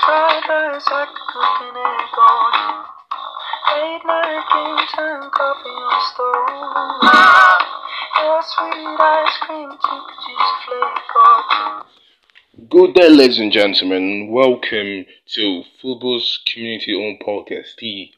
Late night game time, coffee on stove. Sweet ice cream, cheese flake. Good day, ladies and gentlemen. Welcome to Football's community owned podcast, the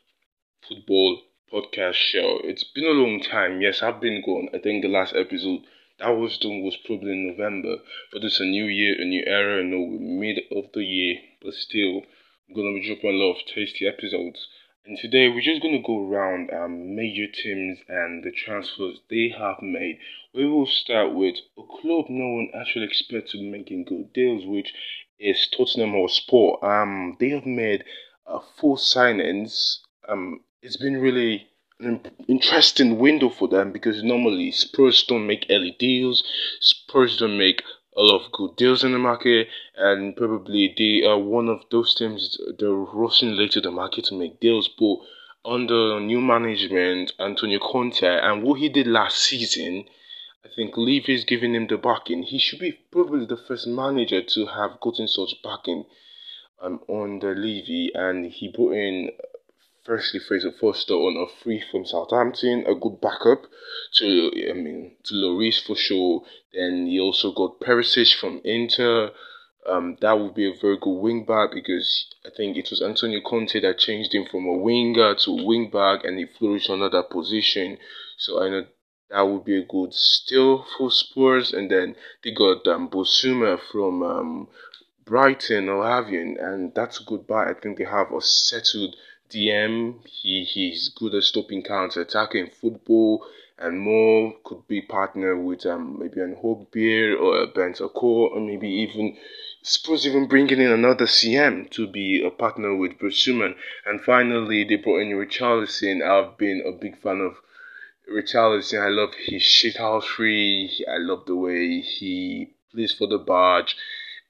Football Podcast Show. It's been a long time. Yes, I've been gone. I think the last episode that was done was probably in November. But it's a new year, a new era, and we're mid of the year. But still, I'm gonna be dropping a lot of tasty episodes. And today we're just gonna go around um, major teams and the transfers they have made. We will start with a club no one actually expected making good deals, which is Tottenham Hotspur. Um, they have made uh, four signings. Um, it's been really an interesting window for them because normally Spurs don't make early deals. Spurs don't make a lot of good deals in the market, and probably they are one of those teams that are rushing late to the market to make deals. But under new management, Antonio Conte, and what he did last season, I think Levy is giving him the backing. He should be probably the first manager to have gotten such backing um, on the Levy, and he put in firstly Fraser Forster on a free from Southampton, a good backup to I mean to Lloris for sure. Then he also got Perisic from Inter. Um, that would be a very good wing back because I think it was Antonio Conte that changed him from a winger to a wing back and he flourished on that position. So I know that would be a good steal for Spurs. And then they got um, Bissouma from um, Brighton or Albion, and that's a good buy. I think they have a settled DM. He he's good at stopping counter attacking football and more could be partner with um maybe an Beer or a Bentancur or maybe even suppose even bringing in another CM to be a partner with Bissouma. And finally, they brought in Richarlison. I've been a big fan of Richarlison. I love his shithouse free. I love the way he plays for the barge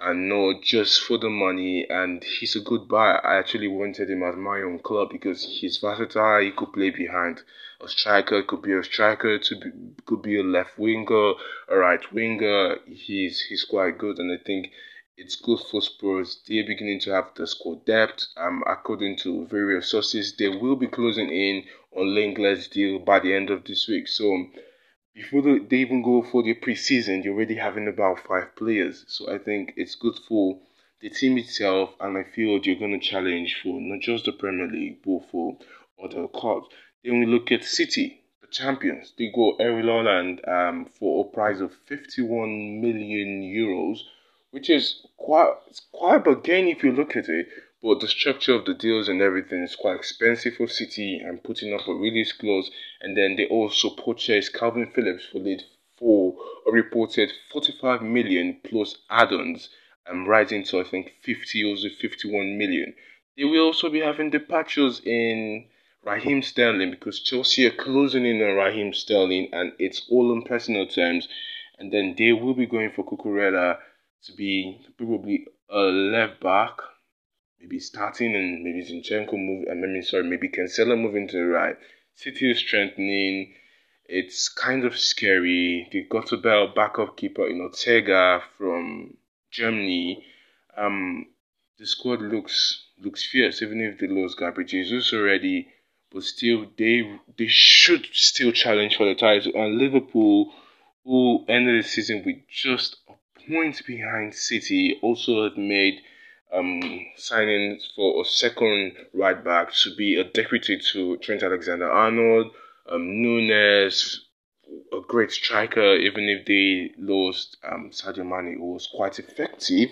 and not just for the money. And he's a good buy. I actually wanted him at my own club because he's versatile. He could play behind a striker, could be a striker, to be, could be a left winger, a right winger. He's he's quite good, and I think it's good for Spurs. They're beginning to have the squad depth. Um, according to various sources, they will be closing in on Lenglet's deal by the end of this week. So before they even go for the preseason, you're already having about five players. So I think it's good for the team itself, and I feel you're going to challenge for not just the Premier League, but for other clubs. Then we look at City, the champions. They go Erling Haaland um, for a price of 51 million euros, which is quite quite a gain if you look at it. But the structure of the deals and everything is quite expensive for City and putting up a release clause. And then they also purchased Kalvin Phillips for for a reported 45 million plus add-ons and rising to I think 50 or 51 million. They will also be having departures in Raheem Sterling because Chelsea are closing in on Raheem Sterling and it's all on personal terms. And then they will be going for Cucurella to be probably a left back maybe starting and maybe Zinchenko move, I mean, sorry, maybe Cancelo moving to the right. City is strengthening. It's kind of scary. They got a bell backup keeper in Ortega from Germany. Um, the squad looks looks fierce, even if they lost Gabriel Jesus already. But still, they they should still challenge for the title. And Liverpool, who ended the season with just a point behind City, also had made um, signing for a second right back to be a deputy to Trent Alexander Arnold, um, Nunez, a great striker, even if they lost um, Sadio Mane, who was quite effective.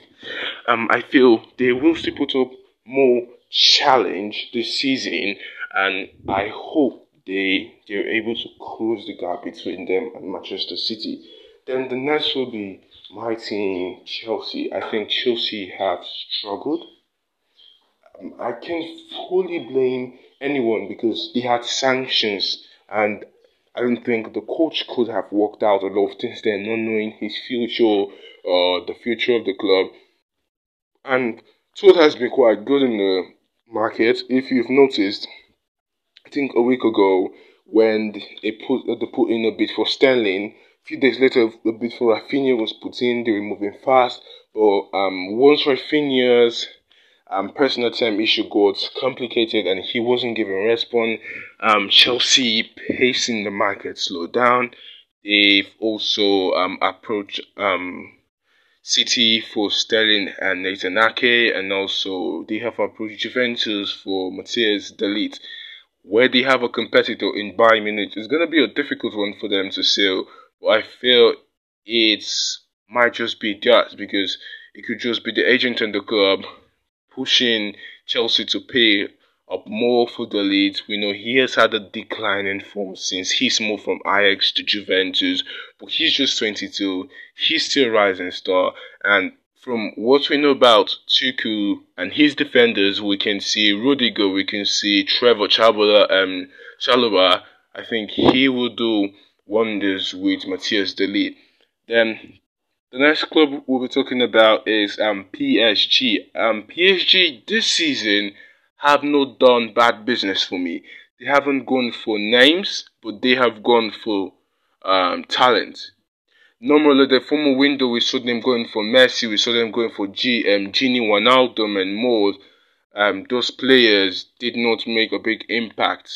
Um, I feel they will still put up more challenge this season, and I hope they they're able to close the gap between them and Manchester City. Then the next will be my team, Chelsea. I think Chelsea have struggled. Um, I can't fully blame anyone because they had sanctions, and I don't think the coach could have worked out a lot of things there, not knowing his future, uh, the future of the club. And Todd has been quite good in the market. If you've noticed, I think a week ago when they put they put in a bid for Sterling few days later, a bid for Raphinha was put in. They were moving fast, but um, once Raphinha's um, personal term issue got complicated and he wasn't giving response. Um, Chelsea pacing the market slowed down. They've also um, approached um, City for Sterling and Nathan Ake, and also they have approached Juventus for Matthias de Where they have a competitor in Bayern Munich, it's going to be a difficult one for them to sell. I feel it might just be that because it could just be the agent and the club pushing Chelsea to pay up more for de Ligt. We know he has had a decline in form since he's moved from Ajax to Juventus, but he's just 22. He's still a rising star, and from what we know about Tuchel and his defenders, we can see Rudiger, we can see Trevoh Chabala, and um, Chalobah. I think he will do wonders with Matthias de Then the next club we'll be talking about is um, PSG. Um, PSG this season have not done bad business for me. They haven't gone for names, but they have gone for um, talent. Normally, the former window we saw them going for Messi, we saw them going for GM, um, Gini Wijnaldum and more. Um, those players did not make a big impact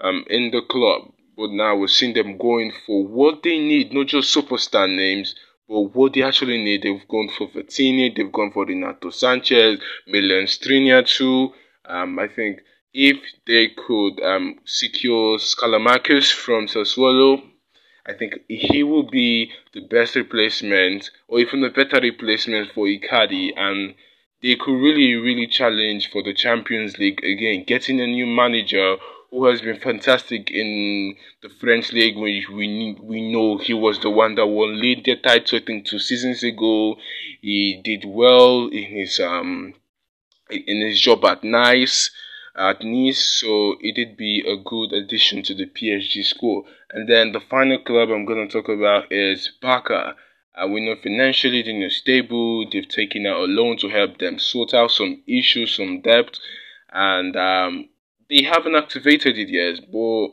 um, in the club, but now we're seeing them going for what they need, not just superstar names, but what they actually need, they've gone for Vitinha, they've gone for Renato Sanches, Milan Skriniar too. Um, I think if they could um, secure Scalamakis from Sassuolo, I think he will be the best replacement, or even a better replacement for Icardi, and they could really, really challenge for the Champions League again, getting a new manager who has been fantastic in the French league. We we we know he was the one that won Lille the title. I think two seasons ago, he did well in his um in his job at Nice at Nice, so it did be a good addition to the PSG squad. And then the final club I'm going to talk about is Barca. Uh, we know financially they're stable. They've taken out a loan to help them sort out some issues, some debt, and um, they haven't activated it yet, but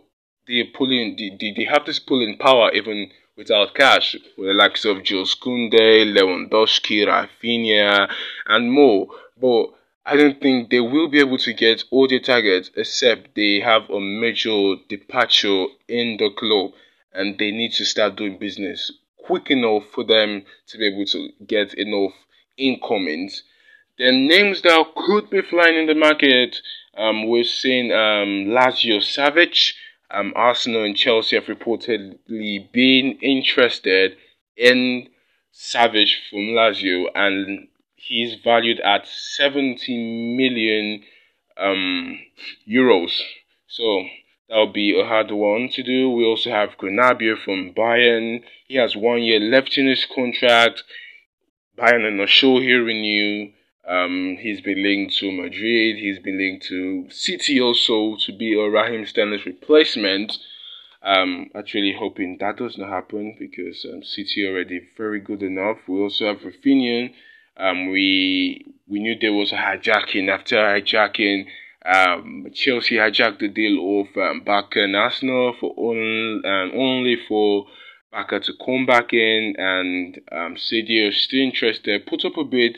they're pulling, they, they they have this pulling power even without cash, with the likes of Jules Koundé, Lewandowski, Raphinha, and more. But I don't think they will be able to get all their targets except they have a major departure in the club and they need to start doing business quick enough for them to be able to get enough incomings. The names that could be flying in the market um, we're seeing um, Lazio Savic. Um, Arsenal and Chelsea have reportedly been interested in Savic from Lazio, and he's valued at 70 million um, euros. So that'll be a hard one to do. We also have Gnabry from Bayern. He has one year left in his contract. Bayern are not sure he'll renew. Um, he's been linked to Madrid. He's been linked to City also to be a Raheem Sterling's replacement. Um, actually hoping that does not happen because um, City already very good enough. We also have Raphinha. Um, we we knew there was a hijacking. After hijacking, um, Chelsea hijacked the deal of um, Barca and Arsenal for only um, only for Barca to come back in, and um, City are still interested. Put up a bid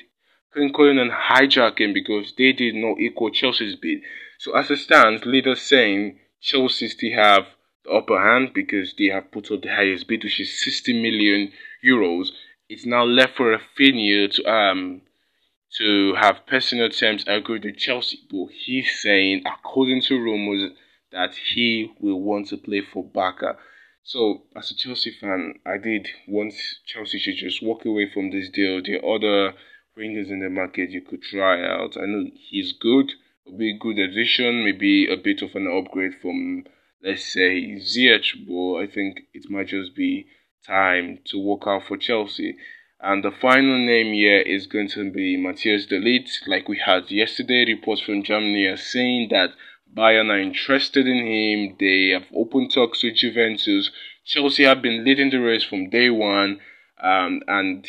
calling and hijacking because they did not equal Chelsea's bid. So as it stands, leaders saying Chelsea still have the upper hand because they have put up the highest bid, which is 60 million euros. It's now left for Raphinha to um to have personal terms agreed with Chelsea, but he's saying, according to rumors, that he will want to play for Barca. So, as a Chelsea fan, I did want Chelsea to just walk away from this deal. The other Rangers in the market you could try out. I know he's good, will be a good addition, maybe a bit of an upgrade from, let's say, Ziyech, but I think it might just be time to work out for Chelsea. And the final name here is going to be Matthias de Ligt. Like we had yesterday, reports from Germany are saying that Bayern are interested in him. They have opened talks with Juventus. Chelsea have been leading the race from day one, um, and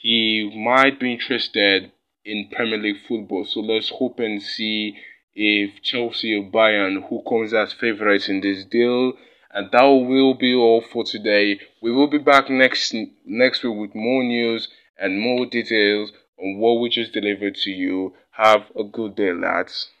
he might be interested in Premier League football. So let's hope and see if Chelsea or Bayern who comes as favourites in this deal. And that will be all for today. We will be back next next week with more news and more details on what we just delivered to you. Have a good day, lads.